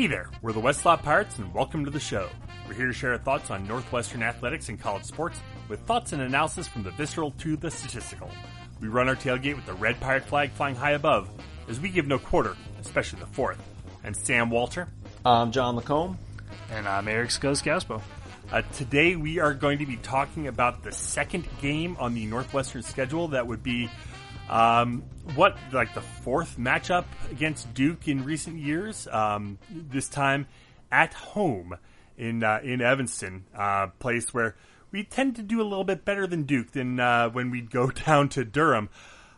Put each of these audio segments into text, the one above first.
Hey there, we're the West Lot Pirates and welcome to the show. We're here to share our thoughts on Northwestern athletics and college sports with thoughts and analysis from the visceral to the statistical. We run our tailgate with the red pirate flag flying high above as we give no quarter, especially the fourth. And Sam Walter. I'm John Lacombe. And I'm Eric Skoskaspo. Uh, today we are going to be talking about the second game on the Northwestern schedule that would be um, what like the fourth matchup against Duke in recent years. Um, this time at home in uh, in Evanston, uh, place where we tend to do a little bit better than Duke than uh, when we go down to Durham.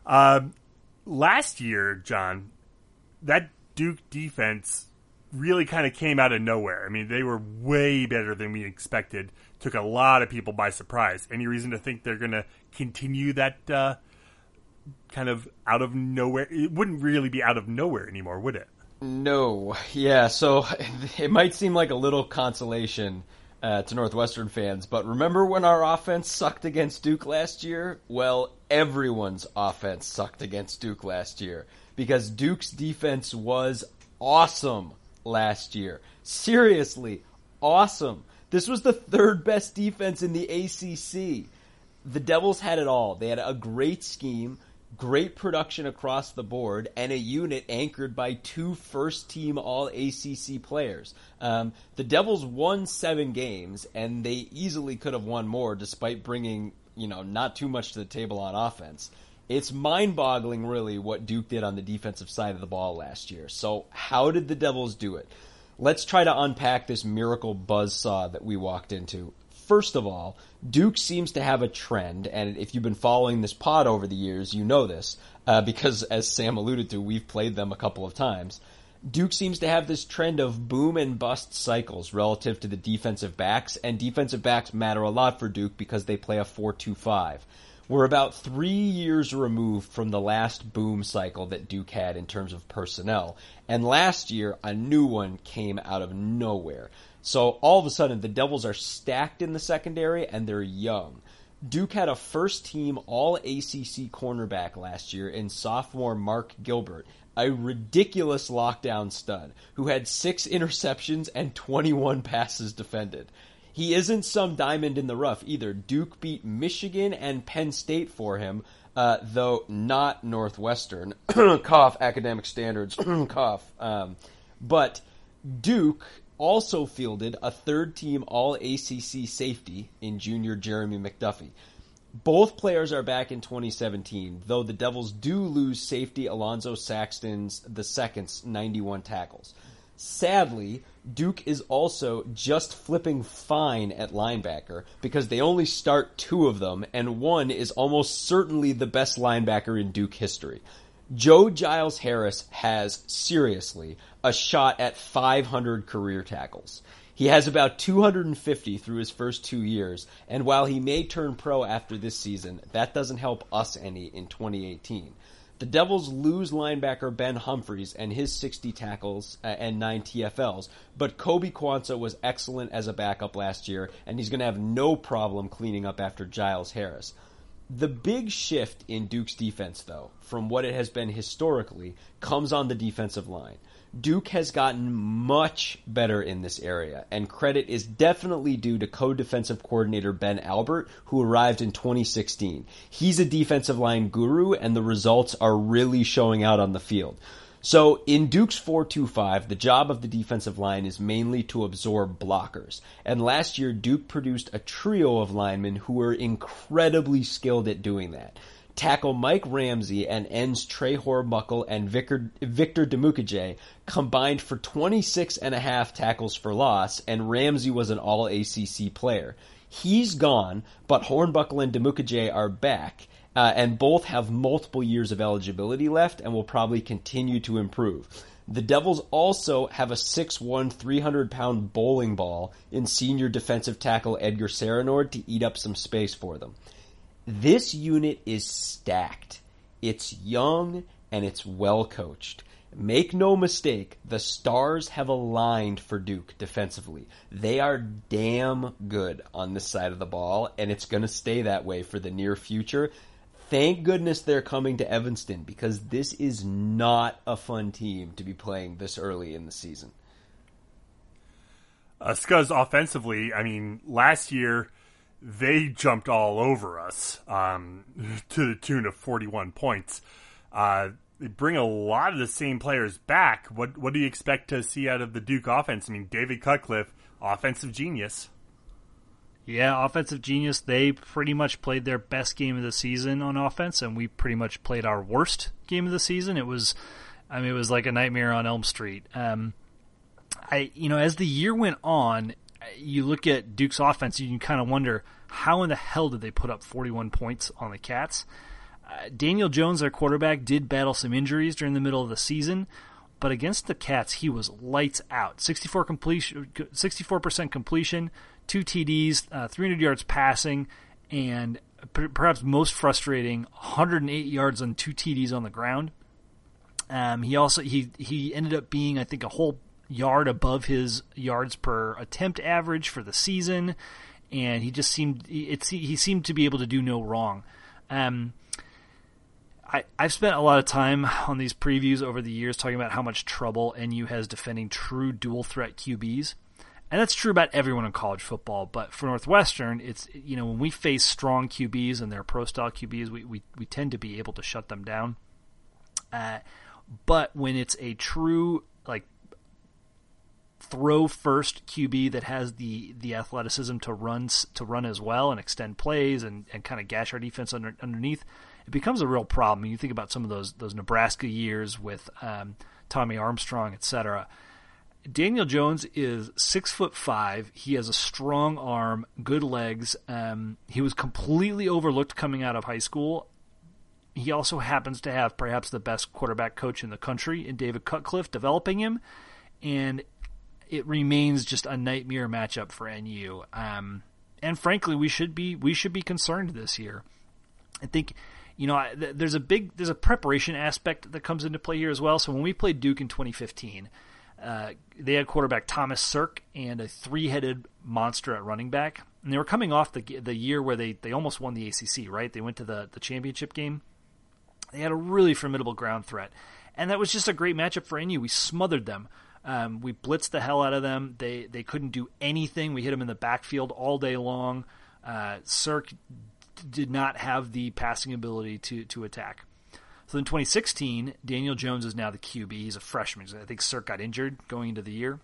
Uh, last year, John, that Duke defense really kind of came out of nowhere. I mean, they were way better than we expected. Took a lot of people by surprise. Any reason to think they're going to continue that? Kind of out of nowhere. It wouldn't really be out of nowhere anymore, would it? No. Yeah, so it might seem like a little consolation uh, to Northwestern fans, but remember when our offense sucked against Duke last year? Well, everyone's offense sucked against Duke last year because Duke's defense was awesome last year. Seriously, awesome. This was the third best defense in the ACC. The Devils had it all. They had a great scheme great production across the board, and a unit anchored by two first team All ACC players. Um, the Devils won seven games, and they easily could have won more despite bringing, you know, not too much to the table on offense. It's mind boggling, really, what Duke did on the defensive side of the ball last year. So, how did the Devils do it? Let's try to unpack this miracle buzzsaw that we walked into. First of all, Duke seems to have a trend, and if you've been following this pod over the years, you know this, uh, because as Sam alluded to, we've played them a couple of times. Duke seems to have this trend of boom and bust cycles relative to the defensive backs, and defensive backs matter a lot for Duke because they play a 4 2 5. We're about three years removed from the last boom cycle that Duke had in terms of personnel, and last year a new one came out of nowhere. So all of a sudden, the Devils are stacked in the secondary and they're young. Duke had a first team all ACC cornerback last year in sophomore Mark Gilbert, a ridiculous lockdown stud who had six interceptions and 21 passes defended. He isn't some diamond in the rough either. Duke beat Michigan and Penn State for him, uh, though not Northwestern. cough, academic standards, cough. Um, but Duke also fielded a third team All ACC safety in junior Jeremy McDuffie. Both players are back in 2017, though the Devils do lose safety Alonzo Saxton's the second's 91 tackles. Sadly, Duke is also just flipping fine at linebacker because they only start two of them, and one is almost certainly the best linebacker in Duke history. Joe Giles Harris has seriously a shot at 500 career tackles. He has about 250 through his first two years, and while he may turn pro after this season, that doesn't help us any in 2018. The Devils lose linebacker Ben Humphreys and his 60 tackles uh, and 9 TFLs, but Koby Quansah was excellent as a backup last year, and he's going to have no problem cleaning up after Giles Harris. The big shift in Duke's defense, though, from what it has been historically, comes on the defensive line. Duke has gotten much better in this area, and credit is definitely due to co-defensive coordinator Ben Albert, who arrived in 2016. He's a defensive line guru, and the results are really showing out on the field. So in Duke's 4-2-5, the job of the defensive line is mainly to absorb blockers. And last year, Duke produced a trio of linemen who were incredibly skilled at doing that. Tackle Mike Ramsey and ends Trey Hornbuckle and Victor, Victor combined for 26 and a half tackles for loss, and Ramsey was an all ACC player. He's gone, but Hornbuckle and Dimukeje are back uh, and both have multiple years of eligibility left and will probably continue to improve. The Devils also have a 6'1", 300 pound bowling ball in senior defensive tackle Edgar Cerenord to eat up some space for them. This unit is stacked. It's young and it's well coached. Make no mistake, the stars have aligned for Duke defensively. They are damn good on this side of the ball, and it's going to stay that way for the near future thank goodness they're coming to Evanston because this is not a fun team to be playing this early in the season. Uh, Scuzz offensively, I mean, last year they jumped all over us um, to the tune of 41 points. Uh, they bring a lot of the same players back. What what do you expect to see out of the Duke offense? I mean, David Cutcliffe, offensive genius. Yeah, offensive genius. They pretty much played their best game of the season on offense, and we pretty much played our worst game of the season. It was, I mean, it was like a nightmare on Elm Street. Um, I, you know, as the year went on, you look at Duke's offense, you can kind of wonder how in the hell did they put up 41 points on the Cats? Uh, Daniel Jones, their quarterback, did battle some injuries during the middle of the season, but against the Cats, he was lights out. 64 completion, 64% completion, two TDs, uh, 300 yards passing, and perhaps most frustrating, 108 yards on two TDs on the ground. Um, he also he he ended up being I think a whole yard above his yards per attempt average for the season, and he just seemed it he seemed to be able to do no wrong. Um, I, I've spent a lot of time on these previews over the years talking about how much trouble NU has defending true dual threat QBs. And that's true about everyone in college football, but for Northwestern, it's you know when we face strong QBs and their pro style QBs, we, we, we tend to be able to shut them down. Uh, but when it's a true like throw first QB that has the the athleticism to run to run as well and extend plays and, and kind of gash our defense under, underneath, it becomes a real problem. You think about some of those those Nebraska years with um, Tommy Armstrong, etc. Daniel Jones is six foot five. He has a strong arm, good legs. Um, he was completely overlooked coming out of high school. He also happens to have perhaps the best quarterback coach in the country in David Cutcliffe developing him, and it remains just a nightmare matchup for NU. Um, and frankly, we should be we should be concerned this year. I think you know there's a big there's a preparation aspect that comes into play here as well. So when we played Duke in 2015 uh, they had quarterback Thomas Sirk and a three-headed monster at running back, and they were coming off the the year where they, they almost won the ACC. Right, they went to the the championship game. They had a really formidable ground threat, and that was just a great matchup for NU. We smothered them. Um, we blitzed the hell out of them. They they couldn't do anything. We hit them in the backfield all day long. Uh, Sirk did not have the passing ability to to attack. So in 2016, Daniel Jones is now the QB. He's a freshman. I think Sirk got injured going into the year.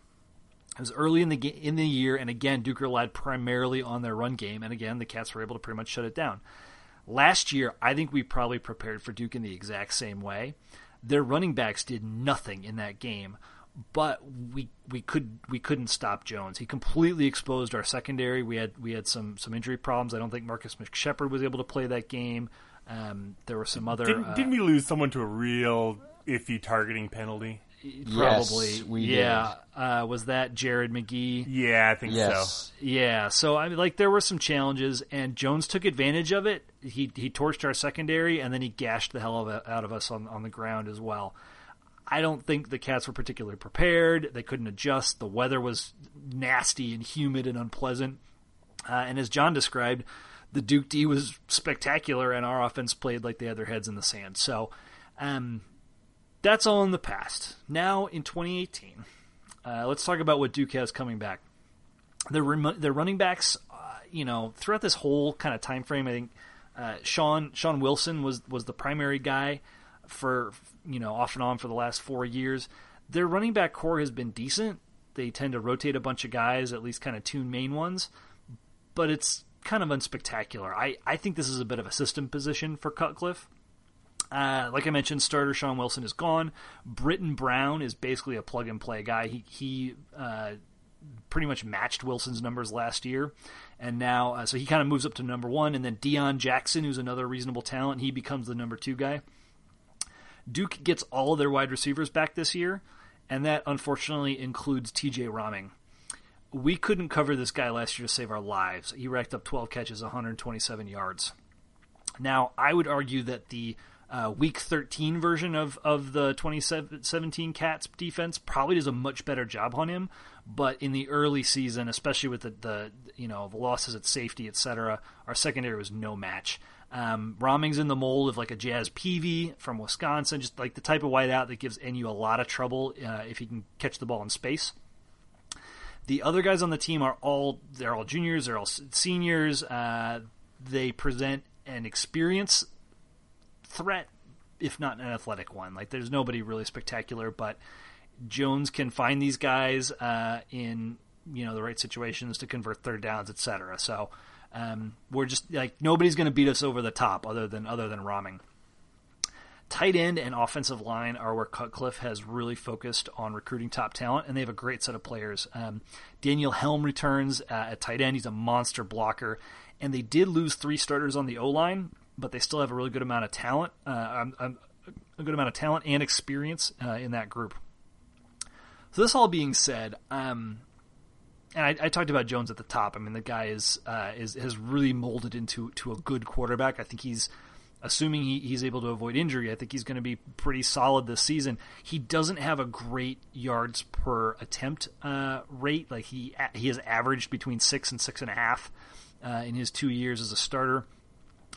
It was early in the in the year, and again, Duke relied primarily on their run game, and again, the Cats were able to pretty much shut it down. Last year, I think we probably prepared for Duke in the exact same way. Their running backs did nothing in that game, but we we could we couldn't stop Jones. He completely exposed our secondary. We had we had some some injury problems. I don't think Marcus McShepard was able to play that game. Um, there were some other. Didn't, uh, didn't we lose someone to a real iffy targeting penalty? Probably, Yes, we yeah. Uh, was that Jared McGee? Yeah, I think Yes. Yeah. So I mean, like there were some challenges, and Jones took advantage of it. He he torched our secondary, and then he gashed the hell of out of us on on the ground as well. I don't think the Cats were particularly prepared. They couldn't adjust. The weather was nasty and humid and unpleasant. Uh, and as John described, the Duke D was spectacular, and our offense played like they had their heads in the sand. So, um, that's all in the past. Now in 2018, uh, let's talk about what Duke has coming back. Their rem- their running backs, uh, you know, throughout this whole kind of time frame, I think uh, Sean Shaun Wilson was was the primary guy for you know off and on for the last four years. Their running back core has been decent. They tend to rotate a bunch of guys, at least kind of two main ones, but it's kind of unspectacular. I, I think this is a bit of a system position for Cutcliffe. Uh, like I mentioned, starter Shaun Wilson is gone. Brittain Brown is basically a plug and play guy. He he uh, pretty much matched Wilson's numbers last year, and now uh, so he kind of moves up to number one. And then Deon Jackson, who's another reasonable talent, he becomes the number two guy. Duke gets all of their wide receivers back this year, and that unfortunately includes T.J. Rahming. We couldn't cover this guy last year to save our lives. He racked up 12 catches, 127 yards. Now, I would argue that the uh, Week 13 version of, of the 2017 Cats defense probably does a much better job on him. But in the early season, especially with the, the you know the losses at safety, etc., our secondary was no match. Um, Rahming's in the mold of like a Jazz Peavy from Wisconsin, just like the type of wideout that gives NU a lot of trouble uh, if he can catch the ball in space. The other guys on the team are all they're all juniors, they're all seniors. Uh, they present an experience threat, if not an athletic one. Like there's nobody really spectacular, but Jones can find these guys uh, in you know the right situations to convert third downs, etc. So um, we're just like nobody's going to beat us over the top other than other than Rahming. Tight end and offensive line are where Cutcliffe has really focused on recruiting top talent, and they have a great set of players. Um, Daniel Helm returns uh, at tight end; he's a monster blocker, and they did lose three starters on the O line, but they still have a really good amount of talent, uh, um, um, a good amount of talent and experience uh, in that group. So this all being said, um, and I, I, talked about Jones at the top. I mean, the guy is uh, is has really molded into to a good quarterback. I think he's assuming he, he's able to avoid injury. I think he's going to be pretty solid this season. He doesn't have a great yards per attempt uh, rate. Like he he has averaged between six and six and a half uh, in his two years as a starter.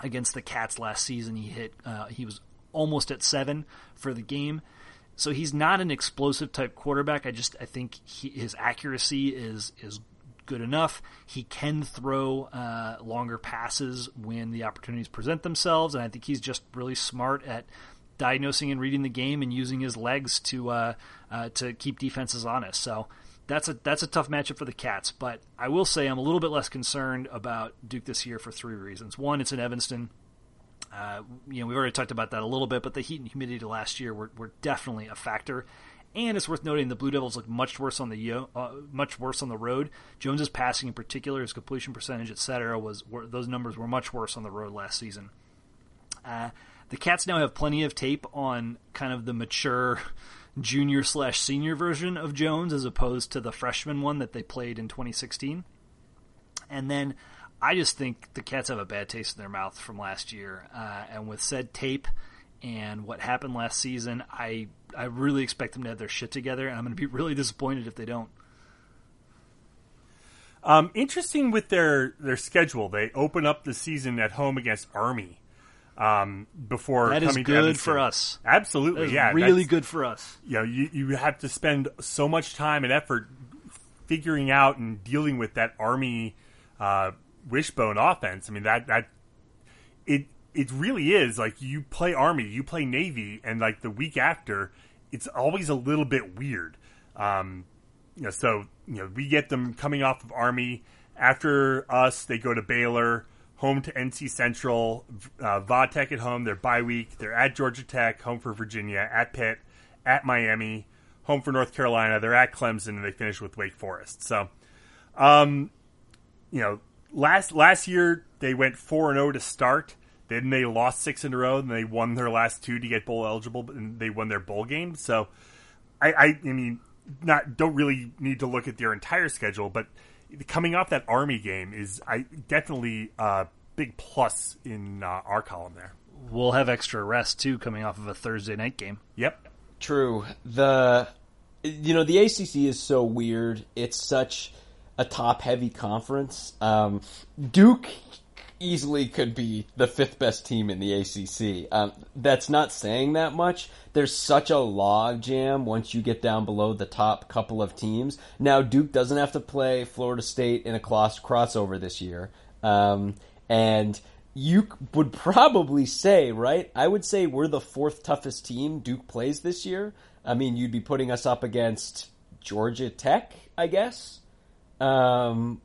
Against the Cats last season, he hit uh, he was almost at seven for the game. So he's not an explosive type quarterback. I just I think he, his accuracy is is good enough. He can throw uh, longer passes when the opportunities present themselves, and I think he's just really smart at diagnosing and reading the game and using his legs to uh, uh, to keep defenses honest. So that's a that's a tough matchup for the Cats. But I will say I'm a little bit less concerned about Duke this year for three reasons. One, it's in Evanston. Uh, you know, we've already talked about that a little bit, but the heat and humidity last year were, were definitely a factor. And it's worth noting the Blue Devils look much worse on the uh, much worse on the road. Jones's passing, in particular, his completion percentage, etc., was were, those numbers were much worse on the road last season. Uh, the Cats now have plenty of tape on kind of the mature junior slash senior version of Jones, as opposed to the freshman one that they played in 2016. And then I just think the Cats have a bad taste in their mouth from last year, uh, and with said tape and what happened last season, I I really expect them to have their shit together, and I'm going to be really disappointed if they don't. Um, interesting with their their schedule, they open up the season at home against Army. Um, before that is good for us. Absolutely, yeah, really good for us. You know, you you have to spend so much time and effort figuring out and dealing with that Army uh, wishbone offense. I mean that that it it really is like you play Army, you play Navy, and like the week after, it's always a little bit weird. Um, you know, so you know we get them coming off of Army. After us, they go to Baylor, home to NC Central, uh, at home. Their bye week. They're at Georgia Tech, home for Virginia, at Pitt, at Miami, home for North Carolina. They're at Clemson, and they finish with Wake Forest. So, um, you know, last last year they went four and zero oh to start. Then they lost six in a row, and they won their last two to get bowl eligible, and they won their bowl game. So, I, I, I mean, not don't really need to look at their entire schedule, but coming off that Army game is I definitely a big plus in uh, our column there. We'll have extra rest too, coming off of a Thursday night game. Yep, true. The you know the ACC is so weird. It's such a top heavy conference. Um, Duke easily could be the fifth best team in the ACC. Um, that's not saying that much. There's such a log jam once you get down below the top couple of teams. Now Duke doesn't have to play Florida State in a cross crossover this year, um, and you would probably say, right? I would say we're the fourth toughest team Duke plays this year. I mean, you'd be putting us up against Georgia Tech, I guess. Um,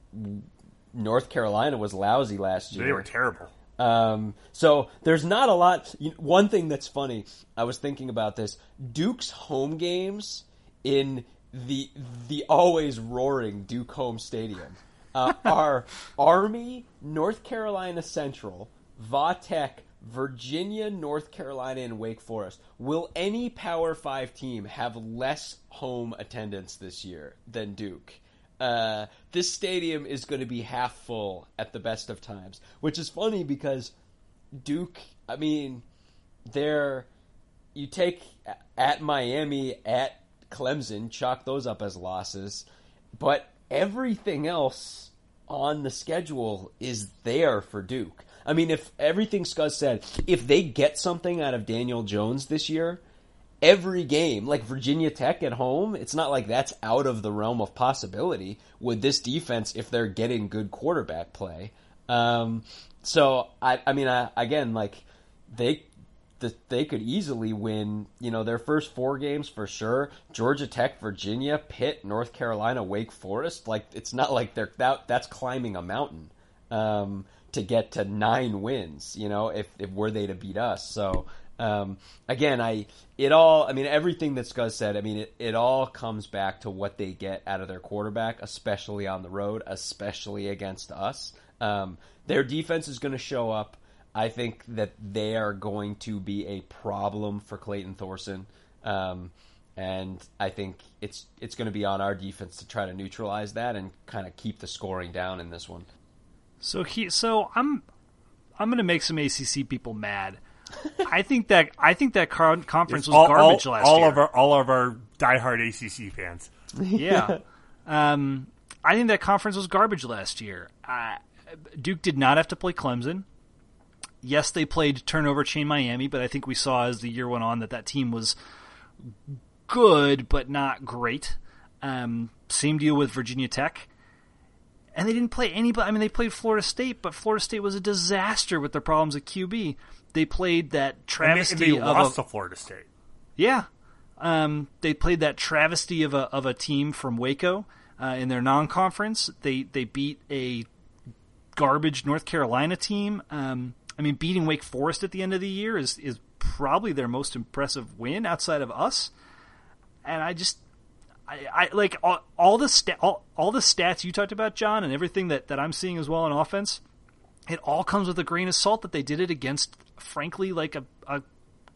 North Carolina was lousy last year. They were terrible. Um, so there's not a lot. One thing that's funny, I was thinking about this. Duke's home games in the the always roaring Duke home stadium uh, are Army, North Carolina Central, Vatech, Virginia, North Carolina, and Wake Forest. Will any Power Five team have less home attendance this year than Duke? Uh, this stadium is going to be half full at the best of times, which is funny because Duke, I mean, they're you take at Miami, at Clemson, chalk those up as losses, but everything else on the schedule is there for Duke. I mean, if everything Scuzz said, if they get something out of Daniel Jones this year, every game, like Virginia Tech at home, it's not like that's out of the realm of possibility with this defense if they're getting good quarterback play. Um, so I, I mean, I, again, like they, the, they could easily win, you know, their first four games for sure. Georgia Tech, Virginia, Pitt, North Carolina, Wake Forest. Like it's not like they're that that's climbing a mountain um, to get to nine wins. You know, if if were they to beat us, so. Um, again, I it all. I mean, everything that Scuzz said. I mean, it, it all comes back to what they get out of their quarterback, especially on the road, especially against us. Um, their defense is going to show up. I think that they are going to be a problem for Clayton Thorson, um, and I think it's it's going to be on our defense to try to neutralize that and kind of keep the scoring down in this one. So he, so I'm, I'm going to make some ACC people mad. I think that I think that con- conference was all, garbage all, last all year. of our all of our diehard ACC fans. yeah, um, I think that conference was garbage last year. Uh, Duke did not have to play Clemson. Yes, they played turnover chain Miami, but I think we saw as the year went on that that team was good but not great. Um, same deal with Virginia Tech. And they didn't play anybody. I mean, they played Florida State, but Florida State was a disaster with their problems at QB. They played that And they, travesty they of lost a, to Florida State. yeah. Um, they played that travesty of a of a team from Waco uh, in their non-conference. They they beat a garbage North Carolina team. Um, I mean, beating Wake Forest at the end of the year is is probably their most impressive win outside of us. And I just. I, I like all, all the sta- all, all the stats you talked about, John, and everything that, that I'm seeing as well on offense. It all comes with a grain of salt that they did it against, frankly, like a, a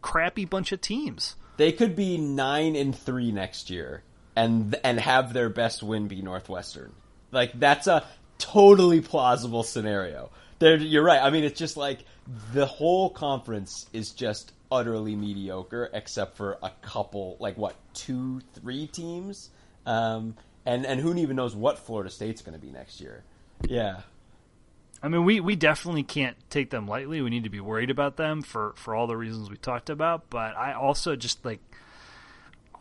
crappy bunch of teams. They could be nine and three next year, and and have their best win be Northwestern. Like that's a totally plausible scenario. They're, you're right. I mean, it's just like the whole conference is just utterly mediocre, except for a couple, like what, two, three teams, um, and and who even knows what Florida State's going to be next year. Yeah. I mean, we, we definitely can't take them lightly. We need to be worried about them for, for all the reasons we talked about. But I also just like,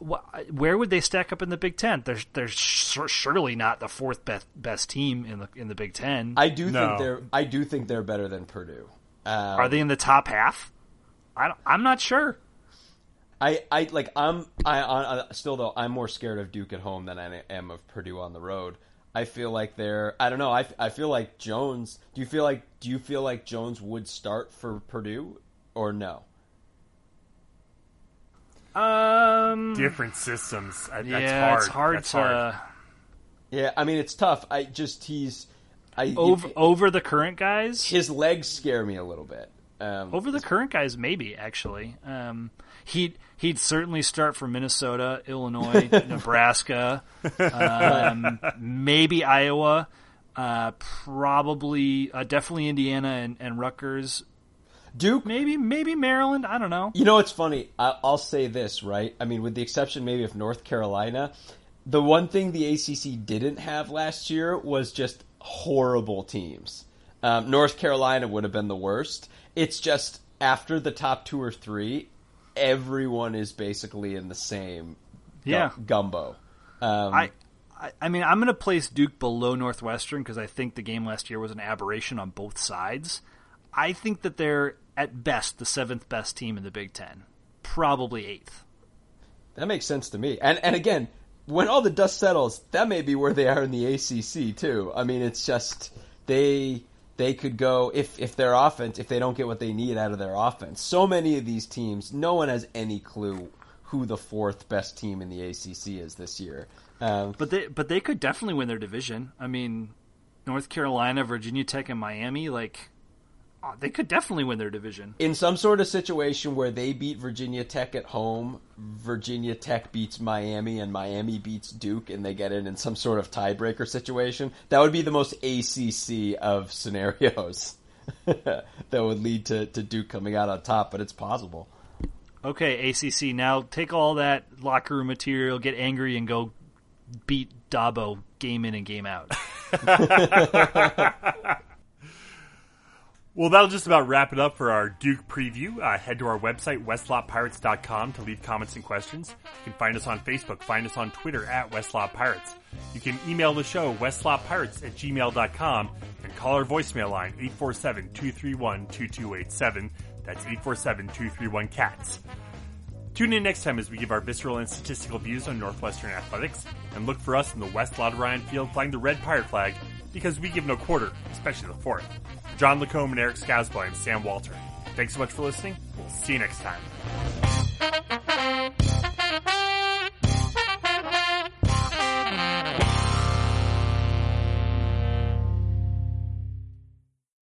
wh- where would they stack up in the Big Ten? They're they're sur- surely not the fourth best best team in the in the Big Ten. I do No. think they're I do think they're better than Purdue. Um, Are they in the top half? I don't, I'm not sure. I, I like I'm I, I still though I'm more scared of Duke at home than I am of Purdue on the road. I feel like they're I don't know I, I feel like Jones. Do you feel like do you feel like Jones would start for Purdue or no? Um, Different systems. That's yeah, hard. it's hard That's to hard. Yeah, I mean it's tough. I just he's I over over the current guys. his legs scare me a little bit. Um, Over the current guys, maybe actually. Um, he'd he'd certainly start for Minnesota, Illinois, Nebraska, um, maybe Iowa, uh, probably uh, definitely Indiana and, and Rutgers, Duke maybe maybe Maryland. I don't know. You know, it's funny. I, I'll say this, right? I mean, with the exception maybe of North Carolina, the one thing the ACC didn't have last year was just horrible teams. Um, North Carolina would have been the worst. It's just after the top two or three, everyone is basically in the same gu- Yeah. gumbo. Um, I, I I mean, I'm going to place Duke below Northwestern because I think the game last year was an aberration on both sides. I think that they're at best the seventh best team in the Big Ten, probably eighth. That makes sense to me. And and again, when all the dust settles, that may be where they are in the ACC too. I mean, it's just they they could go if if their offense if they don't get what they need out of their offense. So many of these teams, no one has any clue who the fourth best team in the ACC is this year. Um, But they but they could definitely win their division. I mean, North Carolina, Virginia Tech, and Miami, like Uh, they could definitely win their division. in some sort of situation where they beat Virginia Tech at home, Virginia Tech beats Miami, and Miami beats Duke, and they get in in some sort of tiebreaker situation, that would be the most ACC of scenarios that would lead to, to Duke coming out on top, but it's possible. Okay, ACC. Now take all that locker room material, get angry, and go beat Dabo game in and game out. Well, that'll just about wrap it up for our Duke preview. Uh, head to our website, westlotpirates.com, to leave comments and questions. You can find us on Facebook, find us on Twitter at Westlot Pirates. You can email the show, westlotpirates at gmail.com, and call our voicemail line, 847-231-2287. That's 847-231-CATS. Tune in next time as we give our visceral and statistical views on Northwestern athletics, and look for us in the West Lot Ryan Field flying the red pirate flag, because we give no quarter, especially the fourth. John Lacombe and Eric Skazbo, I'm Sam Walter. Thanks so much for listening. We'll see you next time.